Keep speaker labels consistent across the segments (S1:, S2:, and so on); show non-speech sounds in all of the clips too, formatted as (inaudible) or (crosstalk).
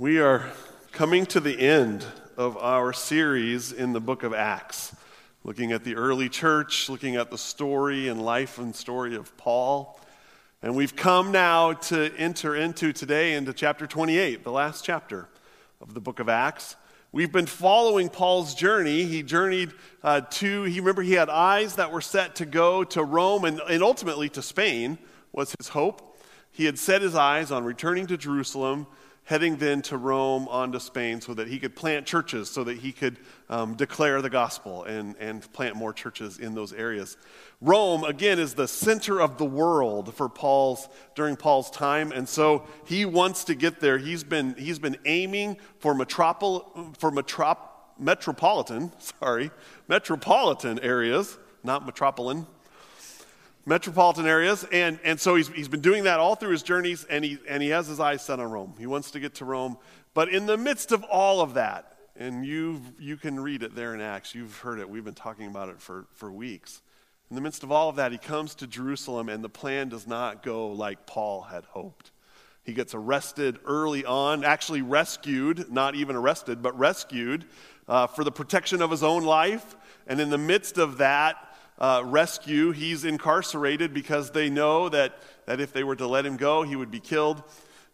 S1: We are coming to the end of our series in the book of Acts, looking at the early church, looking at the story and life and story of Paul. And we've come now to enter into today into chapter 28, the last chapter of the book of Acts. We've been following Paul's journey. He journeyed uh, to, he remember he had eyes that were set to go to Rome and, and ultimately to Spain, was his hope. He had set his eyes on returning to Jerusalem heading then to Rome on to Spain so that he could plant churches, so that he could um, declare the gospel and, and plant more churches in those areas. Rome, again, is the center of the world for Paul's during Paul's time, and so he wants to get there. He's been, he's been aiming for, metropol, for metrop, metropolitan, (laughs) sorry, metropolitan areas, not metropolitan metropolitan areas. And, and so he's, he's been doing that all through his journeys, and he, and he has his eyes set on Rome. He wants to get to Rome. But in the midst of all of that, and you you can read it there in Acts, you've heard it, we've been talking about it for, for weeks. In the midst of all of that, he comes to Jerusalem, and the plan does not go like Paul had hoped. He gets arrested early on, actually rescued, not even arrested, but rescued uh, for the protection of his own life. And in the midst of that, uh, rescue. He's incarcerated because they know that, that if they were to let him go, he would be killed.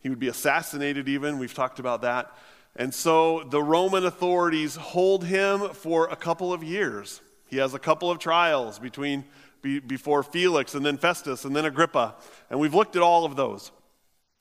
S1: He would be assassinated, even. We've talked about that. And so the Roman authorities hold him for a couple of years. He has a couple of trials between, be, before Felix and then Festus and then Agrippa. And we've looked at all of those.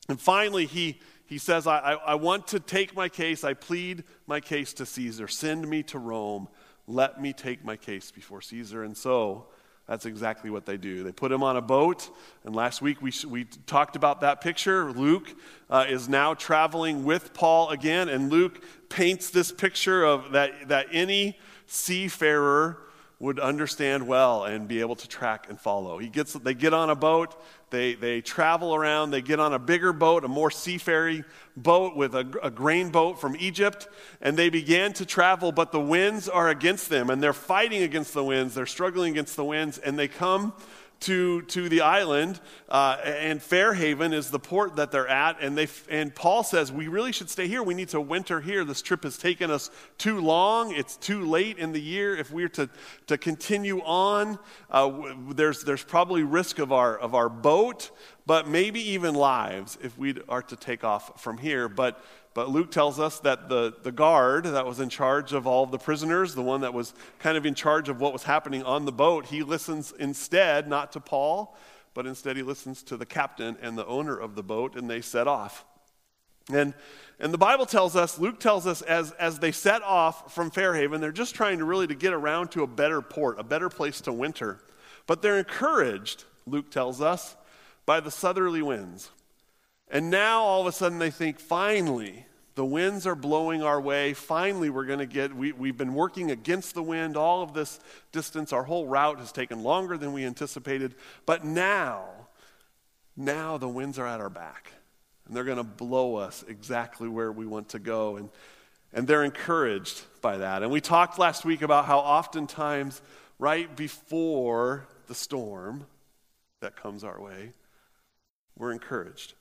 S1: And finally, he, he says, I, I, I want to take my case. I plead my case to Caesar. Send me to Rome let me take my case before Caesar. And so that's exactly what they do. They put him on a boat, and last week we, we talked about that picture. Luke uh, is now traveling with Paul again, and Luke paints this picture of that, that any seafarer would understand well and be able to track and follow. He gets, they get on a boat, they, they travel around, they get on a bigger boat, a more seafaring boat with a, a grain boat from Egypt, and they begin to travel, but the winds are against them, and they're fighting against the winds, they're struggling against the winds, and they come to, to the island, uh, and Fairhaven is the port that they're at. And, they, and Paul says, We really should stay here. We need to winter here. This trip has taken us too long. It's too late in the year. If we're to, to continue on, uh, there's, there's probably risk of our, of our boat, but maybe even lives if we are to take off from here. But but Luke tells us that the, the guard that was in charge of all the prisoners, the one that was kind of in charge of what was happening on the boat, he listens instead not to Paul, but instead he listens to the captain and the owner of the boat, and they set off. And, and the Bible tells us, Luke tells us, as, as they set off from Fairhaven, they're just trying to really to get around to a better port, a better place to winter. But they're encouraged, Luke tells us, by the southerly winds. And now all of a sudden they think, finally, the winds are blowing our way. Finally, we're going to get, we, we've been working against the wind all of this distance. Our whole route has taken longer than we anticipated. But now, now the winds are at our back. And they're going to blow us exactly where we want to go. And, and they're encouraged by that. And we talked last week about how oftentimes, right before the storm that comes our way, we're encouraged.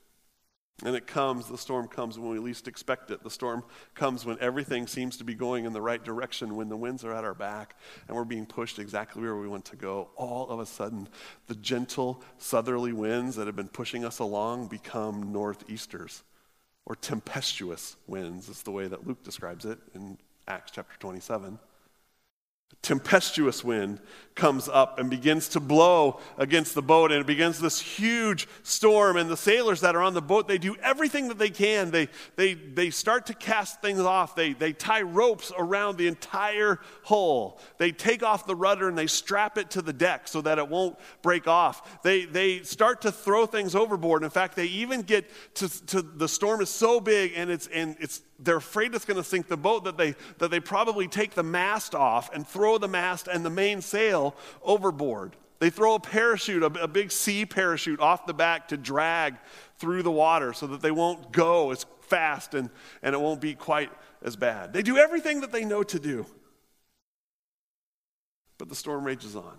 S1: And it comes, the storm comes when we least expect it. The storm comes when everything seems to be going in the right direction, when the winds are at our back and we're being pushed exactly where we want to go. All of a sudden, the gentle southerly winds that have been pushing us along become northeasters or tempestuous winds, is the way that Luke describes it in Acts chapter 27 tempestuous wind comes up and begins to blow against the boat and it begins this huge storm and the sailors that are on the boat they do everything that they can. They, they, they start to cast things off. They, they tie ropes around the entire hull. They take off the rudder and they strap it to the deck so that it won't break off. They, they start to throw things overboard. In fact they even get to, to the storm is so big and it's, and it's they're afraid it's going to sink the boat that they, that they probably take the mast off and throw the mast and the mainsail overboard. They throw a parachute, a, a big sea parachute off the back to drag through the water so that they won't go as fast and, and it won't be quite as bad. They do everything that they know to do. But the storm rages on.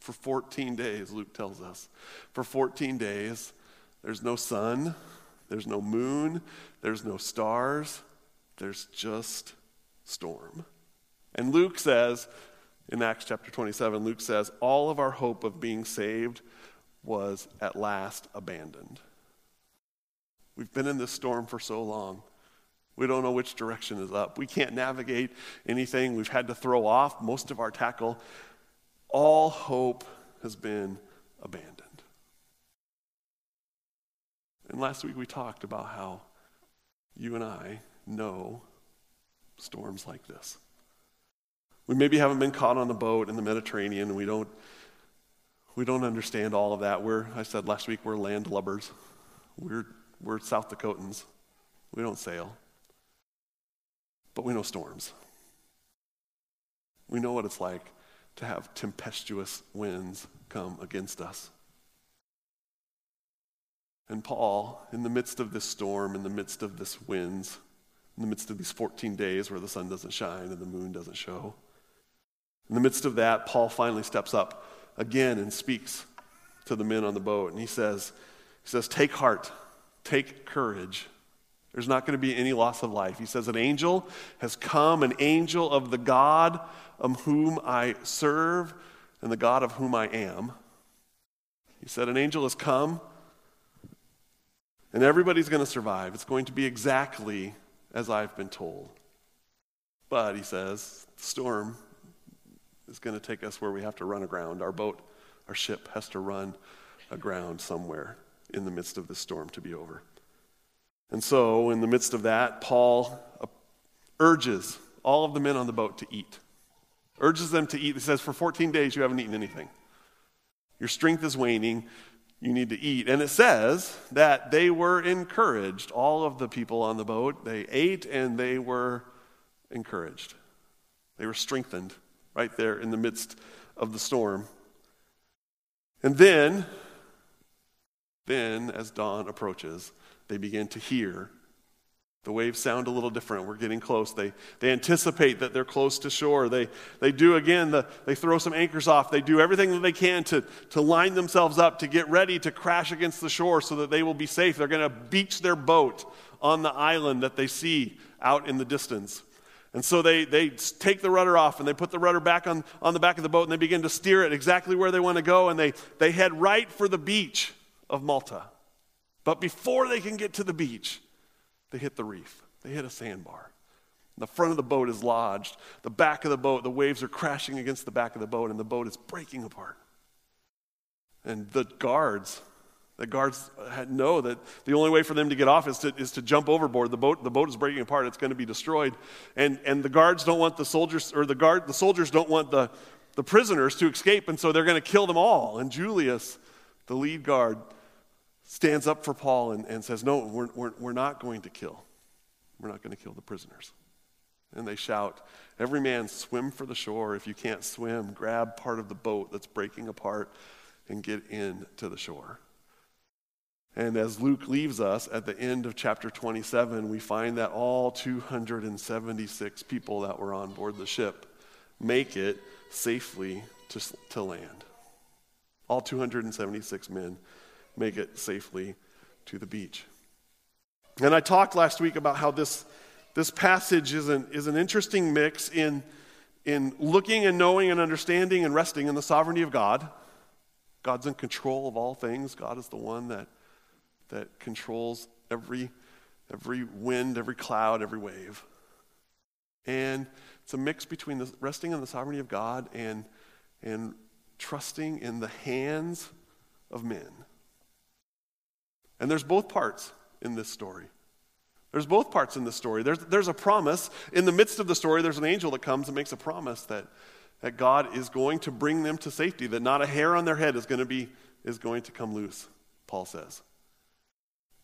S1: For 14 days, Luke tells us. For 14 days, there's no sun, There's no moon, there's no stars, there's just storm. And Luke says, in Acts chapter 27, Luke says, all of our hope of being saved was at last abandoned. We've been in this storm for so long. We don't know which direction is up. We can't navigate anything. We've had to throw off most of our tackle. All hope has been abandoned. And last week we talked about how you and I know storms like this. We maybe haven't been caught on the boat in the Mediterranean. We don't, we don't understand all of that. We're, I said last week, we're landlubbers. We're, we're South Dakotans. We don't sail. But we know storms. We know what it's like to have tempestuous winds come against us. And Paul, in the midst of this storm, in the midst of this winds, in the midst of these 14 days where the sun doesn't shine and the moon doesn't show, in the midst of that, Paul finally steps up again and speaks to the men on the boat. And he says, he says, Take heart, take courage. There's not going to be any loss of life. He says, An angel has come, an angel of the God of whom I serve and the God of whom I am. He said, An angel has come and everybody's going to survive. It's going to be exactly as I've been told. But, he says, the storm is going to take us where we have to run aground. Our boat, our ship has to run aground somewhere in the midst of this storm to be over. And so, in the midst of that, Paul uh, urges all of the men on the boat to eat. Urges them to eat. He says, For 14 days you haven't eaten anything. Your strength is waning you need to eat. And it says that they were encouraged. All of the people on the boat, they ate and they were encouraged. They were strengthened right there in the midst of the storm. And then, then as dawn approaches, they begin to hear the waves sound a little different. We're getting close. They, they anticipate that they're close to shore. They, they do again, the, they throw some anchors off. They do everything that they can to, to line themselves up, to get ready to crash against the shore so that they will be safe. They're going to beach their boat on the island that they see out in the distance. And so they, they take the rudder off and they put the rudder back on, on the back of the boat and they begin to steer it exactly where they want to go. And they, they head right for the beach of Malta. But before they can get to the beach, they hit the reef, they hit a sandbar. The front of the boat is lodged. The back of the boat, the waves are crashing against the back of the boat, and the boat is breaking apart. And the guards, the guards know that the only way for them to get off is to, is to jump overboard. The boat, the boat is breaking apart. It's going to be destroyed. And, and the guards don't want the soldiers, or the, guard, the soldiers don't want the, the prisoners to escape, and so they're going to kill them all. And Julius, the lead guard, stands up for Paul and, and says, No, we're, we're, we're not going to kill. We're not going to kill the prisoners. And they shout, Every man swim for the shore. If you can't swim, grab part of the boat that's breaking apart and get in to the shore. And as Luke leaves us at the end of chapter 27, we find that all 276 people that were on board the ship make it safely to, to land. All 276 men make it safely to the beach. And I talked last week about how this, this passage is an, is an interesting mix in, in looking and knowing and understanding and resting in the sovereignty of God. God's in control of all things. God is the one that, that controls every, every wind, every cloud, every wave. And it's a mix between the, resting in the sovereignty of God and, and trusting in the hands of men. And there's both parts in this story. There's both parts in this story. There's, there's a promise. In the midst of the story, there's an angel that comes and makes a promise that, that God is going to bring them to safety, that not a hair on their head is going to, be, is going to come loose, Paul says.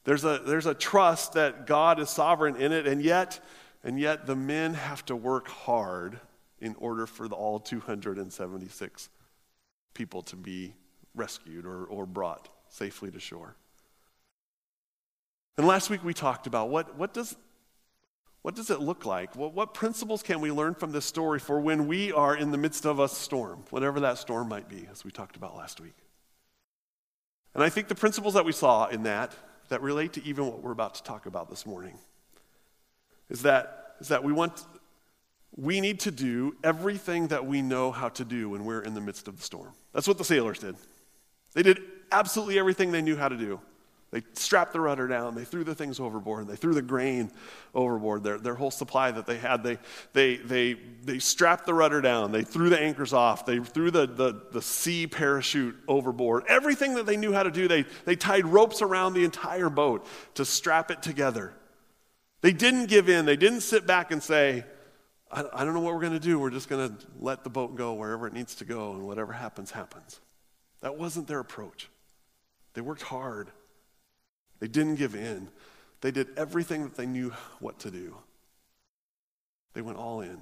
S1: There's a, there's a trust that God is sovereign in it, and yet, and yet the men have to work hard in order for the, all 276 people to be rescued or, or brought safely to shore. And last week we talked about what, what, does, what does it look like? What, what principles can we learn from this story for when we are in the midst of a storm, whatever that storm might be, as we talked about last week? And I think the principles that we saw in that, that relate to even what we're about to talk about this morning. Is that, is that we want, we need to do everything that we know how to do when we're in the midst of the storm. That's what the sailors did. They did absolutely everything they knew how to do. They strapped the rudder down, they threw the things overboard, they threw the grain overboard, their, their whole supply that they had. They, they, they, they strapped the rudder down, they threw the anchors off, they threw the, the, the sea parachute overboard. Everything that they knew how to do, they, they tied ropes around the entire boat to strap it together. They didn't give in, they didn't sit back and say, I, I don't know what we're going to do. We're just going to let the boat go wherever it needs to go, and whatever happens, happens. That wasn't their approach. They worked hard. They didn't give in. They did everything that they knew what to do. They went all in.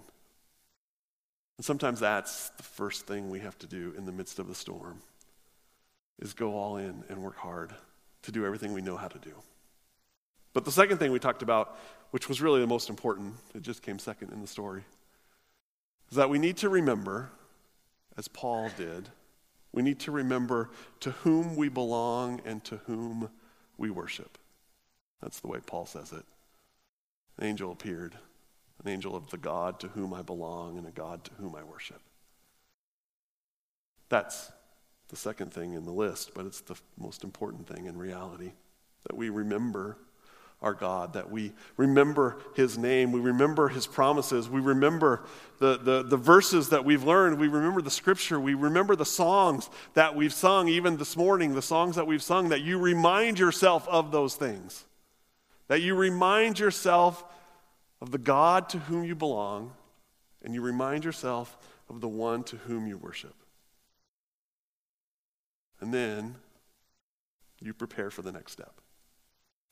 S1: And sometimes that's the first thing we have to do in the midst of the storm is go all in and work hard to do everything we know how to do. But the second thing we talked about, which was really the most important, it just came second in the story, is that we need to remember, as Paul did, we need to remember to whom we belong and to whom we worship. That's the way Paul says it. An angel appeared, an angel of the God to whom I belong and a God to whom I worship. That's the second thing in the list, but it's the most important thing in reality that we remember our God, that we remember His name, we remember His promises, we remember the, the, the, verses that we've learned, we remember the scripture, we remember the songs that we've sung, even this morning, the songs that we've sung, that you remind yourself of those things. That you remind yourself of the God to whom you belong, and you remind yourself of the one to whom you worship. And then you prepare for the next step.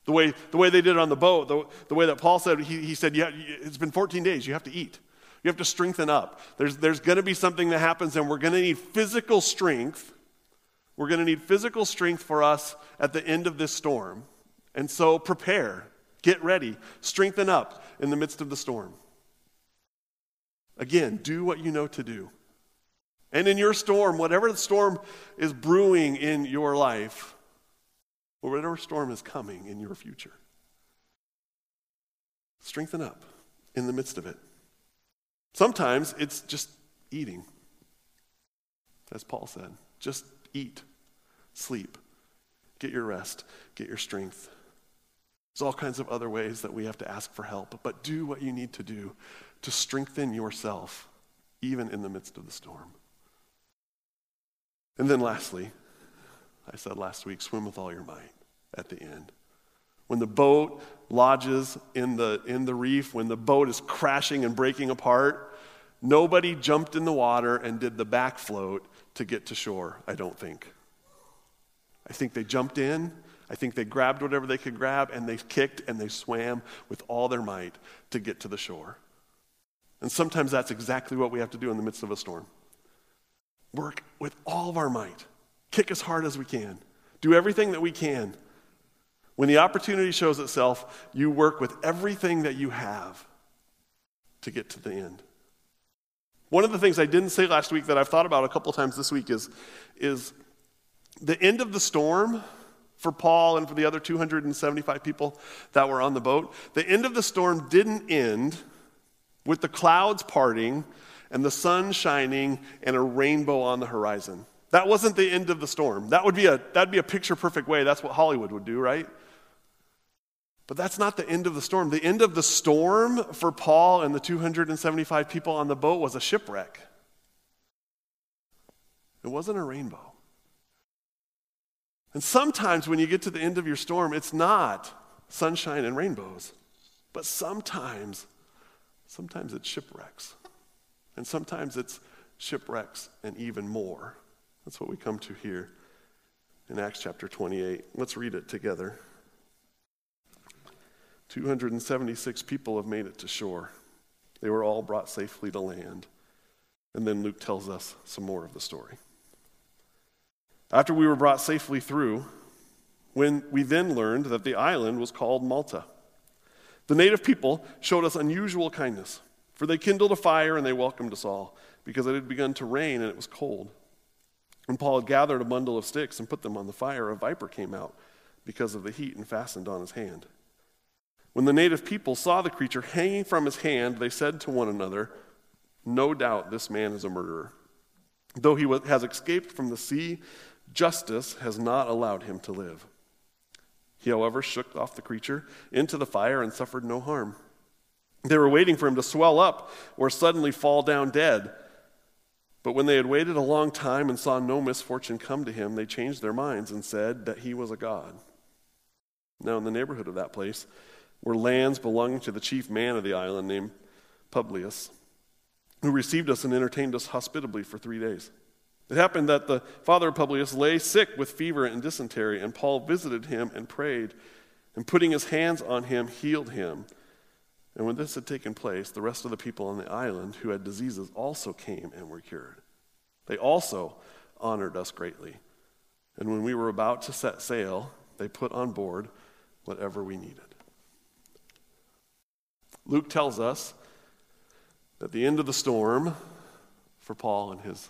S1: The way, the way they did it on the boat, the, the way that Paul said, he, he said, yeah, it's been 14 days, you have to eat. You have to strengthen up. There's, there's going to be something that happens, and we're going to need physical strength. We're going to need physical strength for us at the end of this storm. And so prepare, get ready, strengthen up in the midst of the storm. Again, do what you know to do. And in your storm, whatever the storm is brewing in your life, or whatever storm is coming in your future. Strengthen up in the midst of it. Sometimes it's just eating, as Paul said. Just eat, sleep, get your rest, get your strength. There's all kinds of other ways that we have to ask for help, but do what you need to do to strengthen yourself, even in the midst of the storm. And then, lastly, I said last week, swim with all your might at the end. When the boat lodges in the, in the reef, when the boat is crashing and breaking apart, nobody jumped in the water and did the back float to get to shore, I don't think. I think they jumped in. I think they grabbed whatever they could grab and they kicked and they swam with all their might to get to the shore. And sometimes that's exactly what we have to do in the midst of a storm work with all of our might, kick as hard as we can, do everything that we can. When the opportunity shows itself, you work with everything that you have to get to the end. One of the things I didn't say last week that I've thought about a couple times this week is, is the end of the storm for Paul and for the other 275 people that were on the boat. The end of the storm didn't end with the clouds parting and the sun shining and a rainbow on the horizon. That wasn't the end of the storm. That would be a, that'd be a picture perfect way. That's what Hollywood would do, right? But that's not the end of the storm. The end of the storm for Paul and the 275 people on the boat was a shipwreck. It wasn't a rainbow. And sometimes when you get to the end of your storm, it's not sunshine and rainbows. But sometimes, sometimes it's shipwrecks. And sometimes it's shipwrecks and even more. That's what we come to here in Acts chapter 28. Let's read it together. 276 people have made it to shore. They were all brought safely to land. And then Luke tells us some more of the story. After we were brought safely through, when we then learned that the island was called Malta. The native people showed us unusual kindness, for they kindled a fire and they welcomed us all, because it had begun to rain and it was cold. When Paul gathered a bundle of sticks and put them on the fire, a viper came out because of the heat and fastened on his hand. When the native people saw the creature hanging from his hand, they said to one another, No doubt this man is a murderer. Though he has escaped from the sea, justice has not allowed him to live. He, however, shook off the creature into the fire and suffered no harm. They were waiting for him to swell up or suddenly fall down dead. But when they had waited a long time and saw no misfortune come to him, they changed their minds and said that he was a god. Now, in the neighborhood of that place were lands belonging to the chief man of the island named Publius, who received us and entertained us hospitably for three days. It happened that the father of Publius lay sick with fever and dysentery, and Paul visited him and prayed, and putting his hands on him, healed him. And when this had taken place, the rest of the people on the island who had diseases also came and were cured. They also honored us greatly. And when we were about to set sail, they put on board whatever we needed. Luke tells us that the end of the storm for Paul and his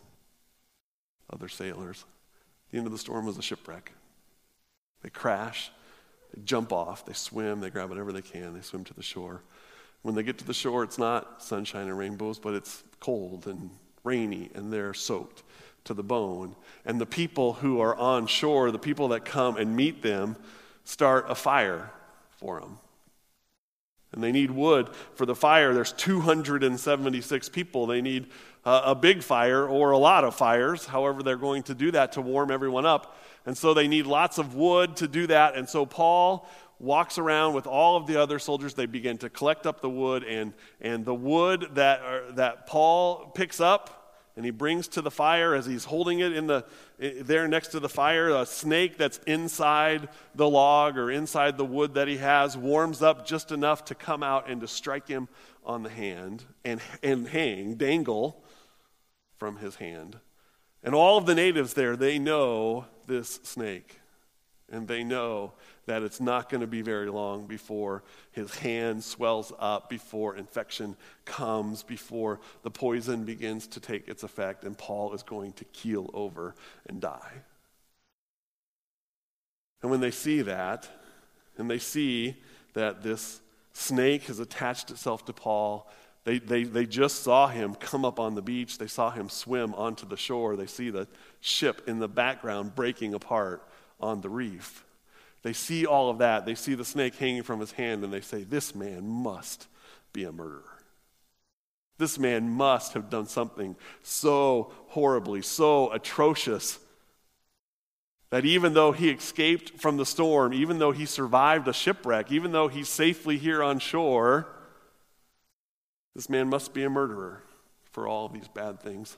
S1: other sailors, the end of the storm was a shipwreck. They crash, they jump off, they swim, they grab whatever they can, they swim to the shore. When they get to the shore, it's not sunshine and rainbows, but it's cold and rainy, and they're soaked to the bone. And the people who are on shore, the people that come and meet them, start a fire for them. And they need wood for the fire. There's 276 people. They need a big fire or a lot of fires, however, they're going to do that to warm everyone up. And so they need lots of wood to do that. And so Paul walks around with all of the other soldiers. They begin to collect up the wood, and, and the wood that, that Paul picks up and he brings to the fire as he's holding it in the there next to the fire a snake that's inside the log or inside the wood that he has warms up just enough to come out and to strike him on the hand and, and hang dangle from his hand and all of the natives there they know this snake and they know that it's not going to be very long before his hand swells up, before infection comes, before the poison begins to take its effect, and Paul is going to keel over and die. And when they see that, and they see that this snake has attached itself to Paul, they, they, they just saw him come up on the beach. They saw him swim onto the shore. They see the ship in the background breaking apart on the reef. They see all of that. They see the snake hanging from his hand, and they say, This man must be a murderer. This man must have done something so horribly, so atrocious, that even though he escaped from the storm, even though he survived a shipwreck, even though he's safely here on shore, this man must be a murderer for all these bad things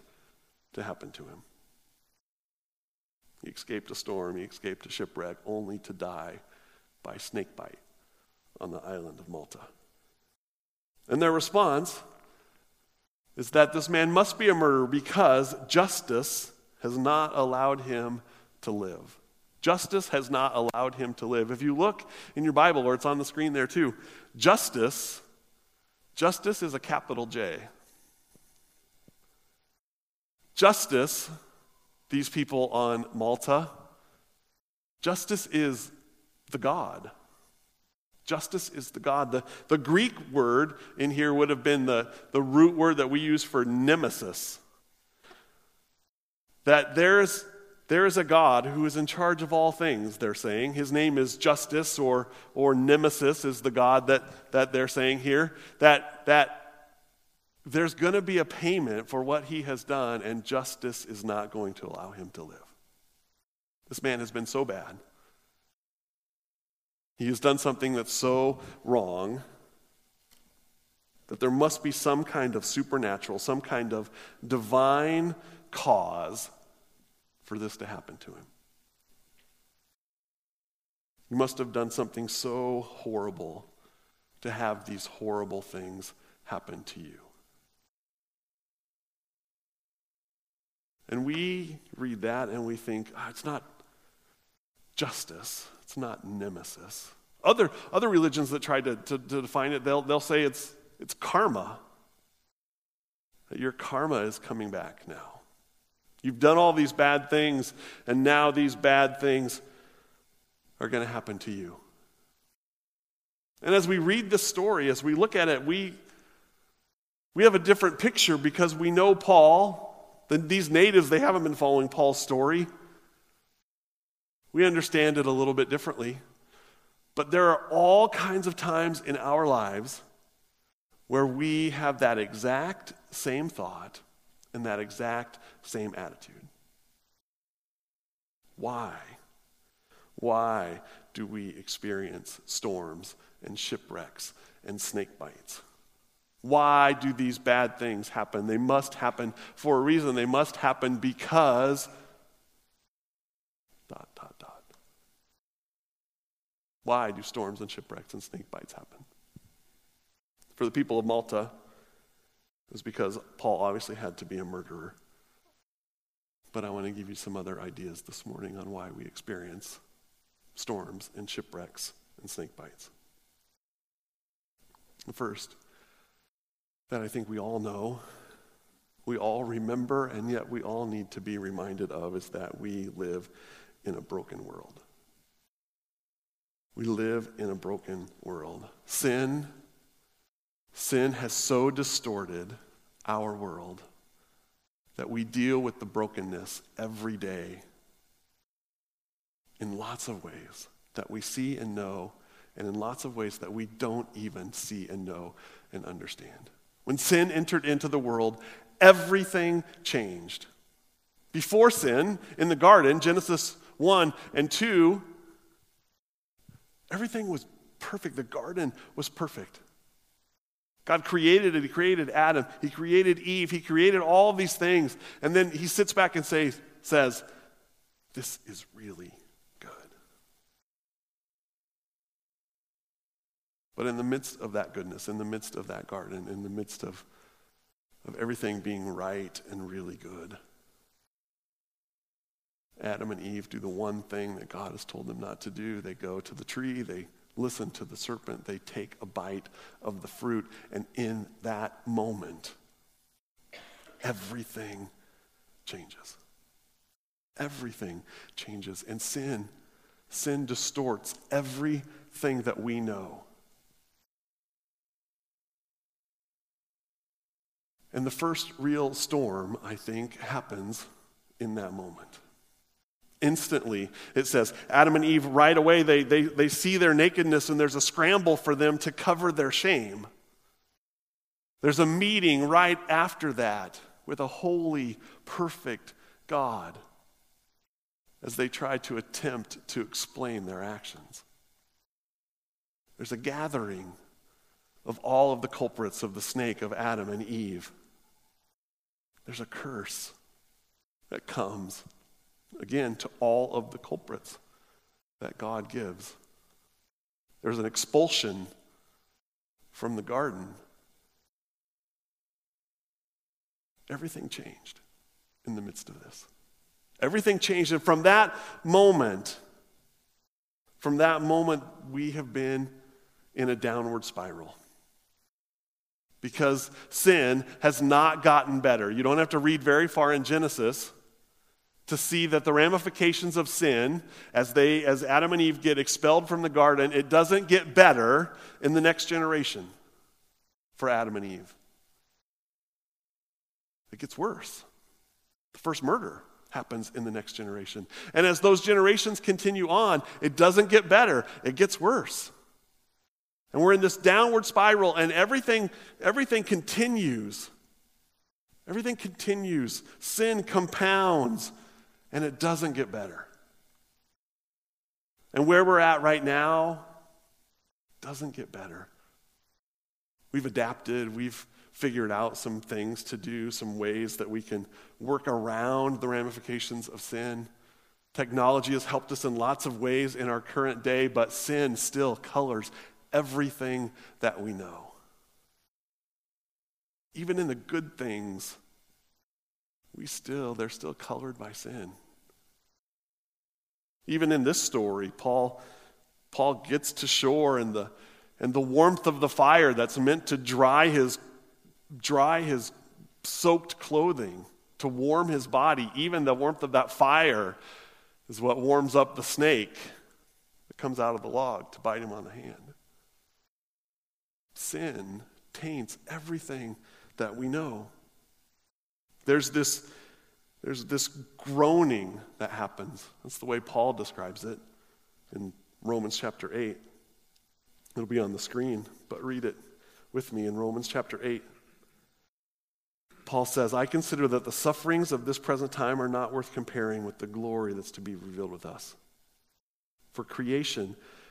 S1: to happen to him. He escaped a storm, he escaped a shipwreck, only to die by snake bite on the island of Malta. And their response is that this man must be a murderer because justice has not allowed him to live. Justice has not allowed him to live. If you look in your Bible, or it's on the screen there too, justice, justice is a capital J. Justice these people on Malta. Justice is the God. Justice is the God. The, the Greek word in here would have been the, the root word that we use for nemesis. That there's, there is a God who is in charge of all things, they're saying. His name is Justice, or, or Nemesis is the God that, that they're saying here. That, that there's going to be a payment for what he has done, and justice is not going to allow him to live. This man has been so bad. He has done something that's so wrong that there must be some kind of supernatural, some kind of divine cause for this to happen to him. You must have done something so horrible to have these horrible things happen to you. And we read that and we think, oh, it's not justice, it's not nemesis. Other, other religions that try to, to, to define it, they'll, they'll say it's, it's karma. That your karma is coming back now. You've done all these bad things, and now these bad things are going to happen to you. And as we read this story, as we look at it, we, we have a different picture because we know Paul. These natives, they haven't been following Paul's story. We understand it a little bit differently. But there are all kinds of times in our lives where we have that exact same thought and that exact same attitude. Why? Why do we experience storms and shipwrecks and snake bites? Why do these bad things happen? They must happen for a reason. They must happen because dot dot dot. Why do storms and shipwrecks and snake bites happen? For the people of Malta, it was because Paul obviously had to be a murderer. But I want to give you some other ideas this morning on why we experience storms and shipwrecks and snake bites. First, that I think we all know, we all remember, and yet we all need to be reminded of, is that we live in a broken world. We live in a broken world. Sin, sin has so distorted our world that we deal with the brokenness every day in lots of ways that we see and know, and in lots of ways that we don't even see and know and understand. When sin entered into the world, everything changed. Before sin, in the garden, Genesis 1 and 2, everything was perfect. The garden was perfect. God created it. He created Adam. He created Eve. He created all these things. And then he sits back and say, says, This is really good. But in the midst of that goodness, in the midst of that garden, in the midst of, of everything being right and really good, Adam and Eve do the one thing that God has told them not to do. They go to the tree, they listen to the serpent, they take a bite of the fruit, and in that moment, everything changes. Everything changes. And sin, sin distorts everything that we know. And the first real storm, I think, happens in that moment. Instantly, it says, Adam and Eve, right away, they, they, they see their nakedness and there's a scramble for them to cover their shame. There's a meeting right after that with a holy, perfect God as they try to attempt to explain their actions. There's a gathering of all of the culprits of the snake of Adam and Eve. There's a curse that comes again, to all of the culprits that God gives. There's an expulsion from the garden. Everything changed in the midst of this. Everything changed. And from that moment, from that moment, we have been in a downward spiral. Because sin has not gotten better. You don't have to read very far in Genesis to see that the ramifications of sin as they as Adam and Eve get expelled from the garden it doesn't get better in the next generation for Adam and Eve. It gets worse. The first murder happens in the next generation. And as those generations continue on it doesn't get better. It gets worse and we're in this downward spiral and everything everything continues everything continues sin compounds and it doesn't get better. And where we're at right now doesn't get better. We've adapted, we've figured out some things to do, some ways that we can work around the ramifications of sin. Technology has helped us in lots of ways in our current day, but sin still colors everything that we know. Even in the good things, we still, they're still colored by sin. Even in this story, Paul, Paul gets to shore and the, and the warmth of the fire that's meant to dry his, dry his soaked clothing, to warm his body, even the warmth of that fire is what warms up the snake that comes out of the log to bite him on the hand. Sin taints everything that we know. There's this, there's this groaning that happens. That's the way Paul describes it in Romans chapter 8. It'll be on the screen, but read it with me in Romans chapter 8. Paul says, I consider that the sufferings of this present time are not worth comparing with the glory that's to be revealed with us. For creation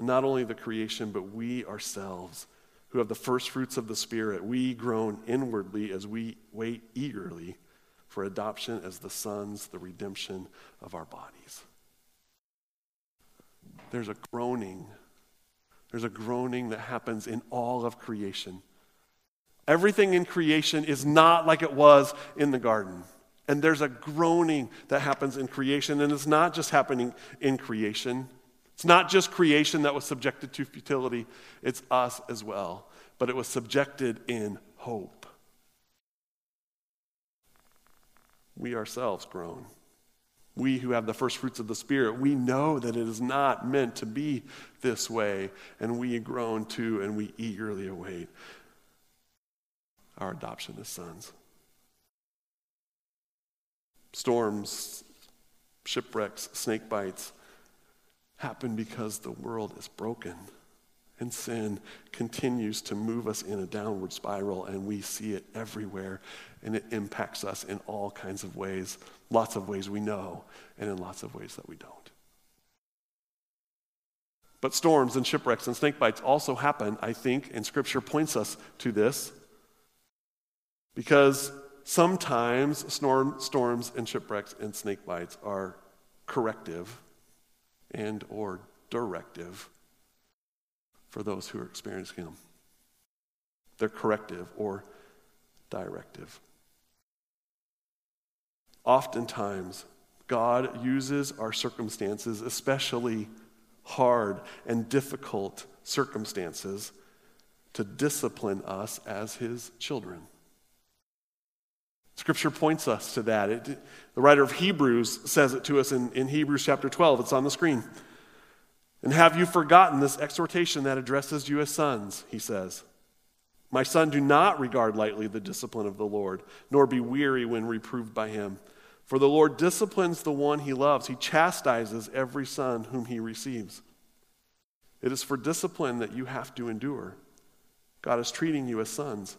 S1: And not only the creation, but we ourselves, who have the first fruits of the Spirit, we groan inwardly as we wait eagerly for adoption as the sons, the redemption of our bodies. There's a groaning. There's a groaning that happens in all of creation. Everything in creation is not like it was in the garden. And there's a groaning that happens in creation. And it's not just happening in creation, it's not just creation that was subjected to futility, it's us as well. But it was subjected in hope. We ourselves groan. We who have the first fruits of the Spirit, we know that it is not meant to be this way, and we groan too, and we eagerly await our adoption as sons. Storms, shipwrecks, snake bites, happen because the world is broken and sin continues to move us in a downward spiral, and we see it everywhere, and it impacts us in all kinds of ways. Lots of ways we know, and in lots of ways that we don't. But storms and shipwrecks and snake bites also happen, I think, and Scripture points us to this, because sometimes storm, storms and shipwrecks and snake bites are corrective and or directive for those who are experiencing them. They're corrective or directive. Oftentimes, God uses our circumstances, especially hard and difficult circumstances, to discipline us as His children. Scripture points us to that. It, the writer of Hebrews says it to us in, in Hebrews chapter 12. It's on the screen. And have you forgotten this exhortation that addresses you as sons? He says. My son, do not regard lightly the discipline of the Lord, nor be weary when reproved by him. For the Lord disciplines the one he loves, he chastises every son whom he receives. It is for discipline that you have to endure. God is treating you as sons.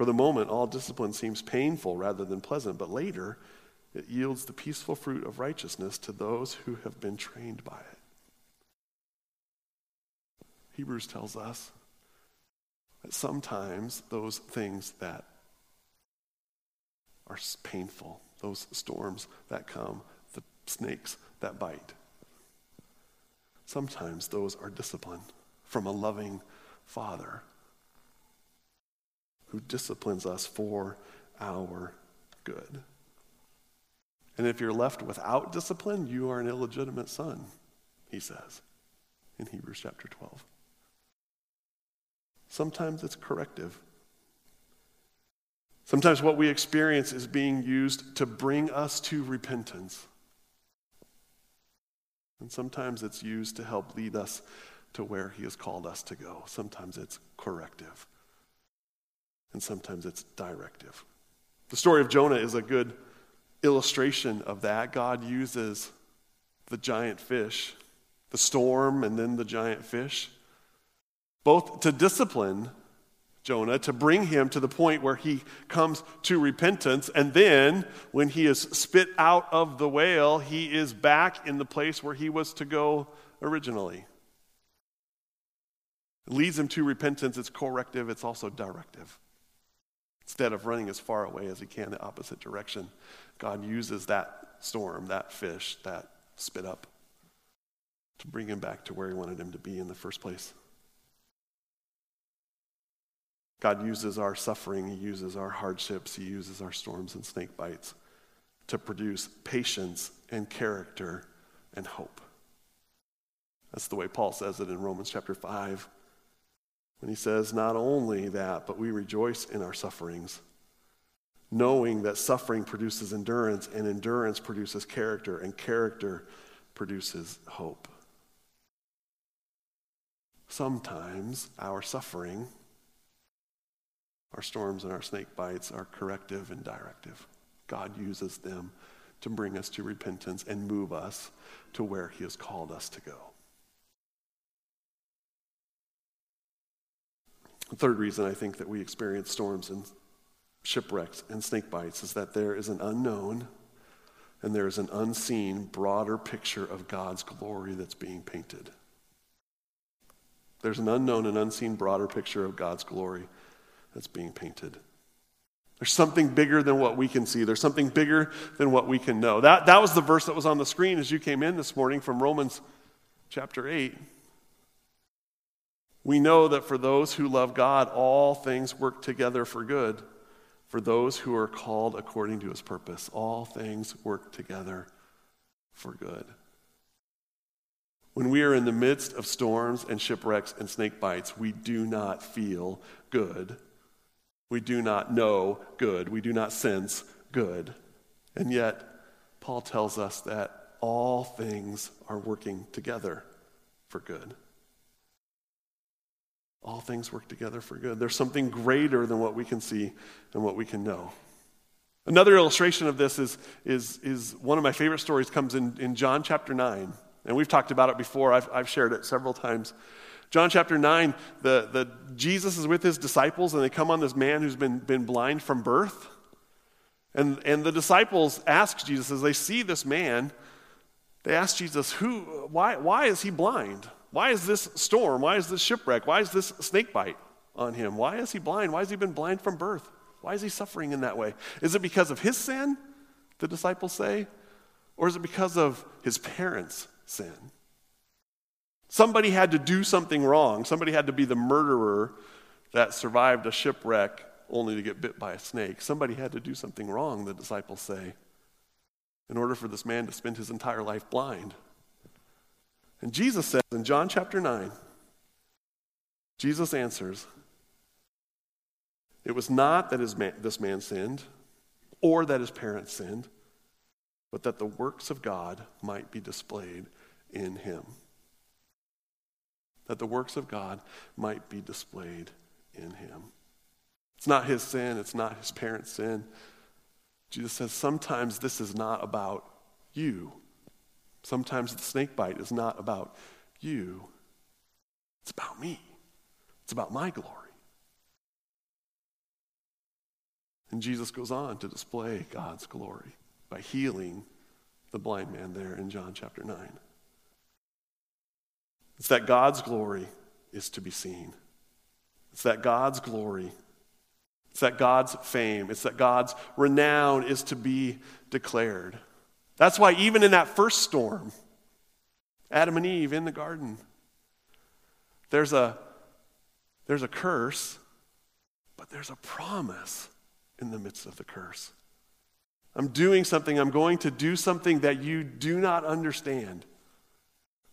S1: For the moment, all discipline seems painful rather than pleasant, but later it yields the peaceful fruit of righteousness to those who have been trained by it. Hebrews tells us that sometimes those things that are painful, those storms that come, the snakes that bite, sometimes those are discipline from a loving Father who disciplines us for our good. And if you're left without discipline, you are an illegitimate son, he says in Hebrews chapter 12. Sometimes it's corrective. Sometimes what we experience is being used to bring us to repentance. And sometimes it's used to help lead us to where he has called us to go. Sometimes it's corrective and sometimes it's directive. The story of Jonah is a good illustration of that. God uses the giant fish, the storm, and then the giant fish both to discipline Jonah, to bring him to the point where he comes to repentance. And then, when he is spit out of the whale, he is back in the place where he was to go originally. It leads him to repentance. It's corrective, it's also directive. Instead of running as far away as he can the opposite direction, God uses that storm, that fish, that spit up, to bring him back to where he wanted him to be in the first place. God uses our suffering, He uses our hardships, He uses our storms and snake bites to produce patience and character and hope. That's the way Paul says it in Romans chapter 5 when he says, Not only that, but we rejoice in our sufferings, knowing that suffering produces endurance, and endurance produces character, and character produces hope. Sometimes our suffering our storms and our snake bites are corrective and directive. God uses them to bring us to repentance and move us to where He has called us to go. Third reason I think that we experience storms and shipwrecks and snake bites is that there is an unknown and there is an unseen, broader picture of God's glory that's being painted. There's an unknown and unseen, broader picture of God's glory that's being painted. There's something bigger than what we can see. There's something bigger than what we can know. That, that was the verse that was on the screen as you came in this morning from Romans chapter 8. We know that for those who love God, all things work together for good. For those who are called according to his purpose, all things work together for good. When we are in the midst of storms and shipwrecks and snake bites, we do not feel good we do not know good. We do not sense good. And yet, Paul tells us that all things are working together for good. All things work together for good. There's something greater than what we can see and what we can know. Another illustration of this is, is, is one of my favorite stories comes in, in John chapter 9. And we've talked about it before, I've, I've shared it several times. John chapter 9, the, the, Jesus is with his disciples, and they come on this man who's been, been blind from birth. And, and the disciples ask Jesus, as they see this man, they ask Jesus, Who, why, why is he blind? Why is this storm? Why is this shipwreck? Why is this snake bite on him? Why is he blind? Why has he been blind from birth? Why is he suffering in that way? Is it because of his sin, the disciples say? Or is it because of his parents' sin? Somebody had to do something wrong. Somebody had to be the murderer that survived a shipwreck only to get bit by a snake. Somebody had to do something wrong, the disciples say, in order for this man to spend his entire life blind. And Jesus says in John chapter 9, Jesus answers, It was not that man, this man sinned or that his parents sinned, but that the works of God might be displayed in him that the works of God might be displayed in him. It's not his sin, it's not his parents' sin. Jesus says sometimes this is not about you. Sometimes the snake bite is not about you. It's about me. It's about my glory. And Jesus goes on to display God's glory by healing the blind man there in John chapter 9. It's that God's glory is to be seen. It's that God's glory, it's that God's fame, it's that God's renown is to be declared. That's why, even in that first storm, Adam and Eve in the garden, there's a, there's a curse, but there's a promise in the midst of the curse. I'm doing something, I'm going to do something that you do not understand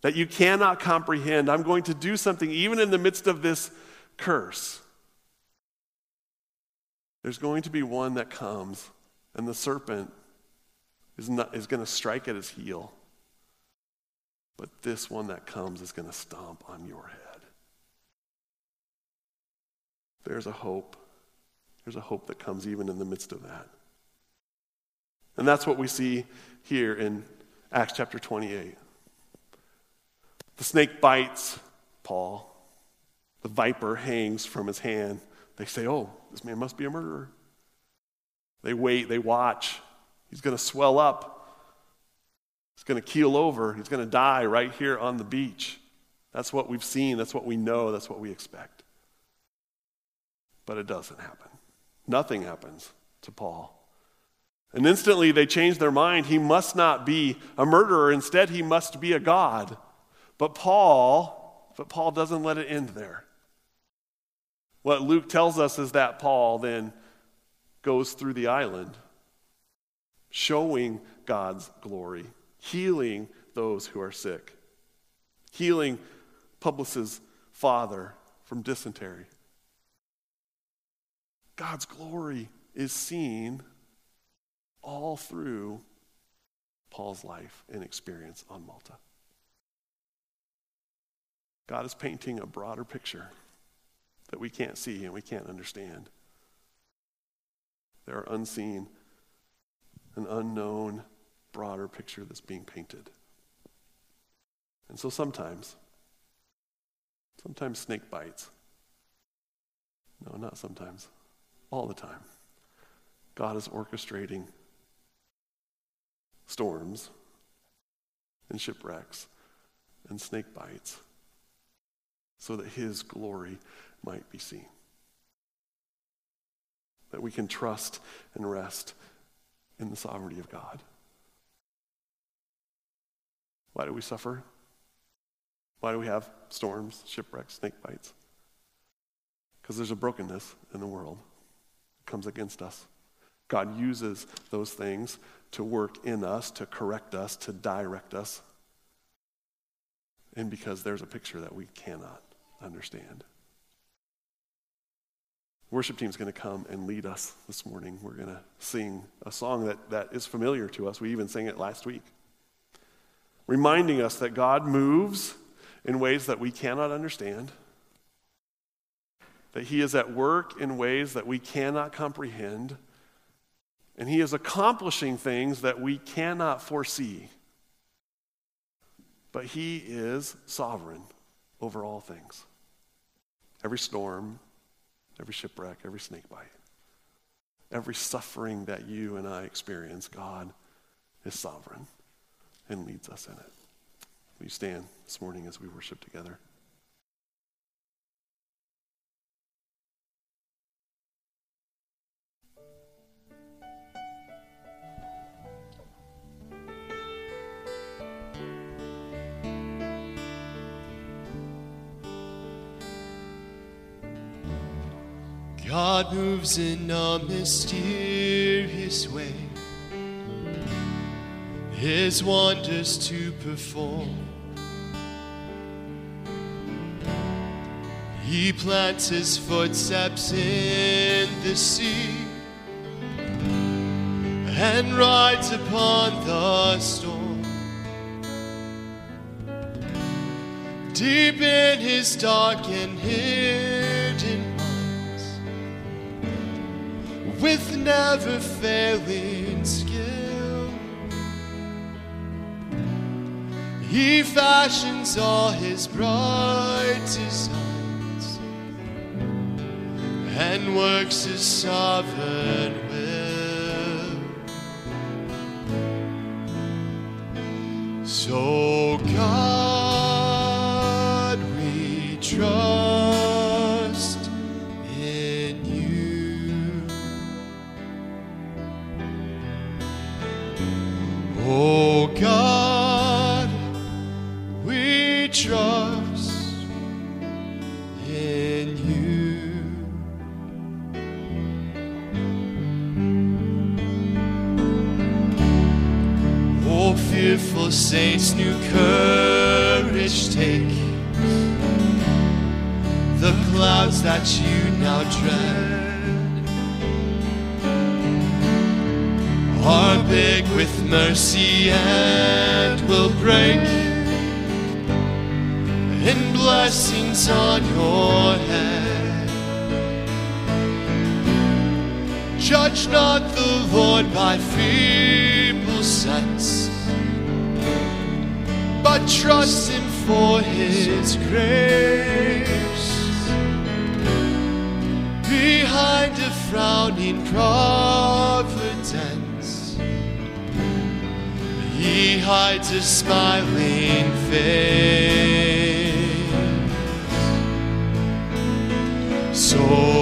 S1: that you cannot comprehend. I'm going to do something even in the midst of this curse. There's going to be one that comes, and the serpent is, not, is going to strike at his heel. But this one that comes is going to stomp on your head. There's a hope. There's a hope that comes even in the midst of that. And that's what we see here in Acts chapter 28. The snake bites Paul. The the viper hangs from his hand, they say, Oh, this man must be a murderer. They wait, they watch. He's going to swell up. He's going to keel over. He's going to die right here on the beach. That's what we've seen. That's what we know. That's what we expect. But it doesn't happen. Nothing happens to Paul. And instantly they change their mind. He must not be a murderer. Instead, he must be a God. But Paul, but Paul doesn't let it end there. What Luke tells us is that Paul then goes through the island, showing God's glory, healing those who are sick, healing Publius's father from dysentery. God's glory is seen all through Paul's life and experience on Malta. God is painting a broader picture that we can't see and we can't understand. There are unseen, an unknown, broader picture that's being painted. And so sometimes, sometimes snake bites. No, not sometimes. All the time. God is orchestrating storms and shipwrecks and snake bites so that his glory might be seen. That we can trust and rest in the sovereignty of God. Why do we suffer? Why do we have storms, shipwrecks, snake bites? Because there's a brokenness in the world that comes against us. God uses those things to work in us, to correct us, to direct us. And because there's a picture that we cannot understand. Worship team is going to come and lead us this morning. We're going to sing a song that, that is familiar to us. We even sang it last week, reminding us that God moves in ways that we cannot understand, that He is at work in ways that we cannot comprehend, and He is accomplishing things that we cannot foresee. But He is sovereign over all things. Every storm, every shipwreck, every snake bite, every suffering that you and I experience, God is sovereign and leads us in it. You stand this morning as we worship together?
S2: God moves in a mysterious way, His wonders to perform. He plants His footsteps in the sea and rides upon the storm. Deep in His dark and hidden with never failing skill. He fashions all his bright designs and works his sovereign will. So, that you now dread are big with mercy and will break in blessings on your head. Judge not the Lord by feeble sense, but trust Him for His grace. Frowning providence. He hides a smiling face. So,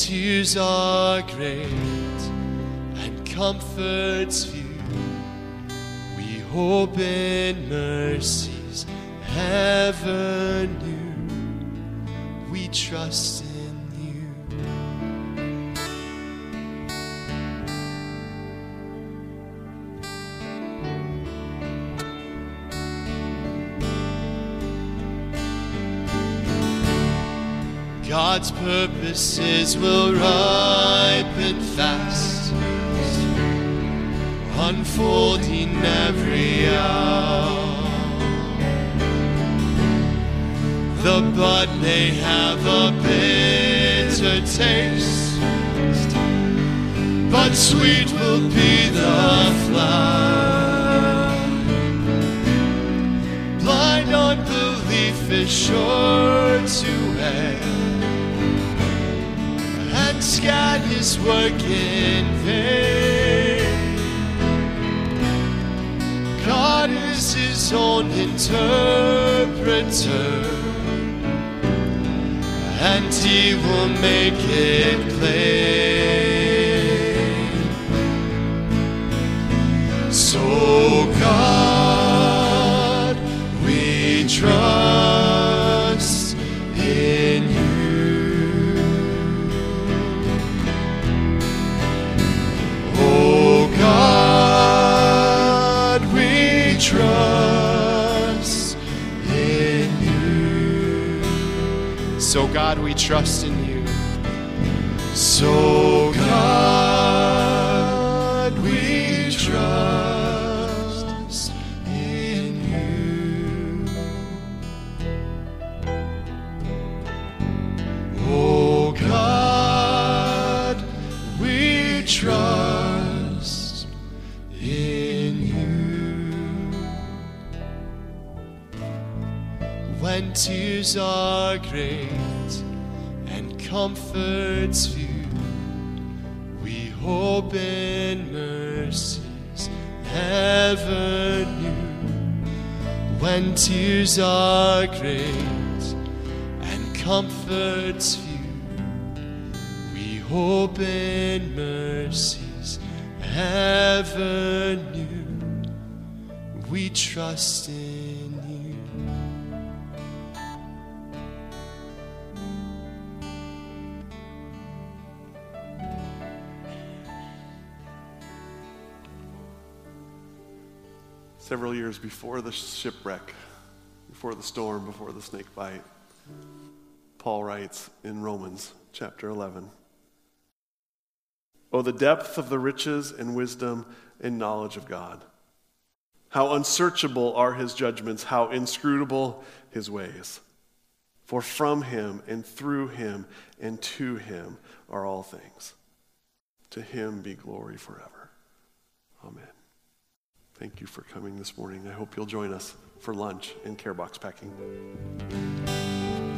S2: tears are great and comforts few, we hope in mercies ever new. We trust God's purposes will ripen fast, unfolding every hour. The bud may have a bitter taste, but sweet will be the flower. Blind unbelief is sure to end and scan his work in vain. God is his own interpreter, and he will make it plain. So, God, we trust So, God, we trust in you. So, God, When tears are great and comforts few, we hope in mercies ever new. When tears are great and comforts few. We hope in mercies ever new. We trust in
S1: Several years before the shipwreck, before the storm, before the snake bite, Paul writes in Romans chapter 11 Oh, the depth of the riches and wisdom and knowledge of God! How unsearchable are his judgments, how inscrutable his ways. For from him and through him and to him are all things. To him be glory forever. Amen. Thank you for coming this morning. I hope you'll join us for lunch and care box packing.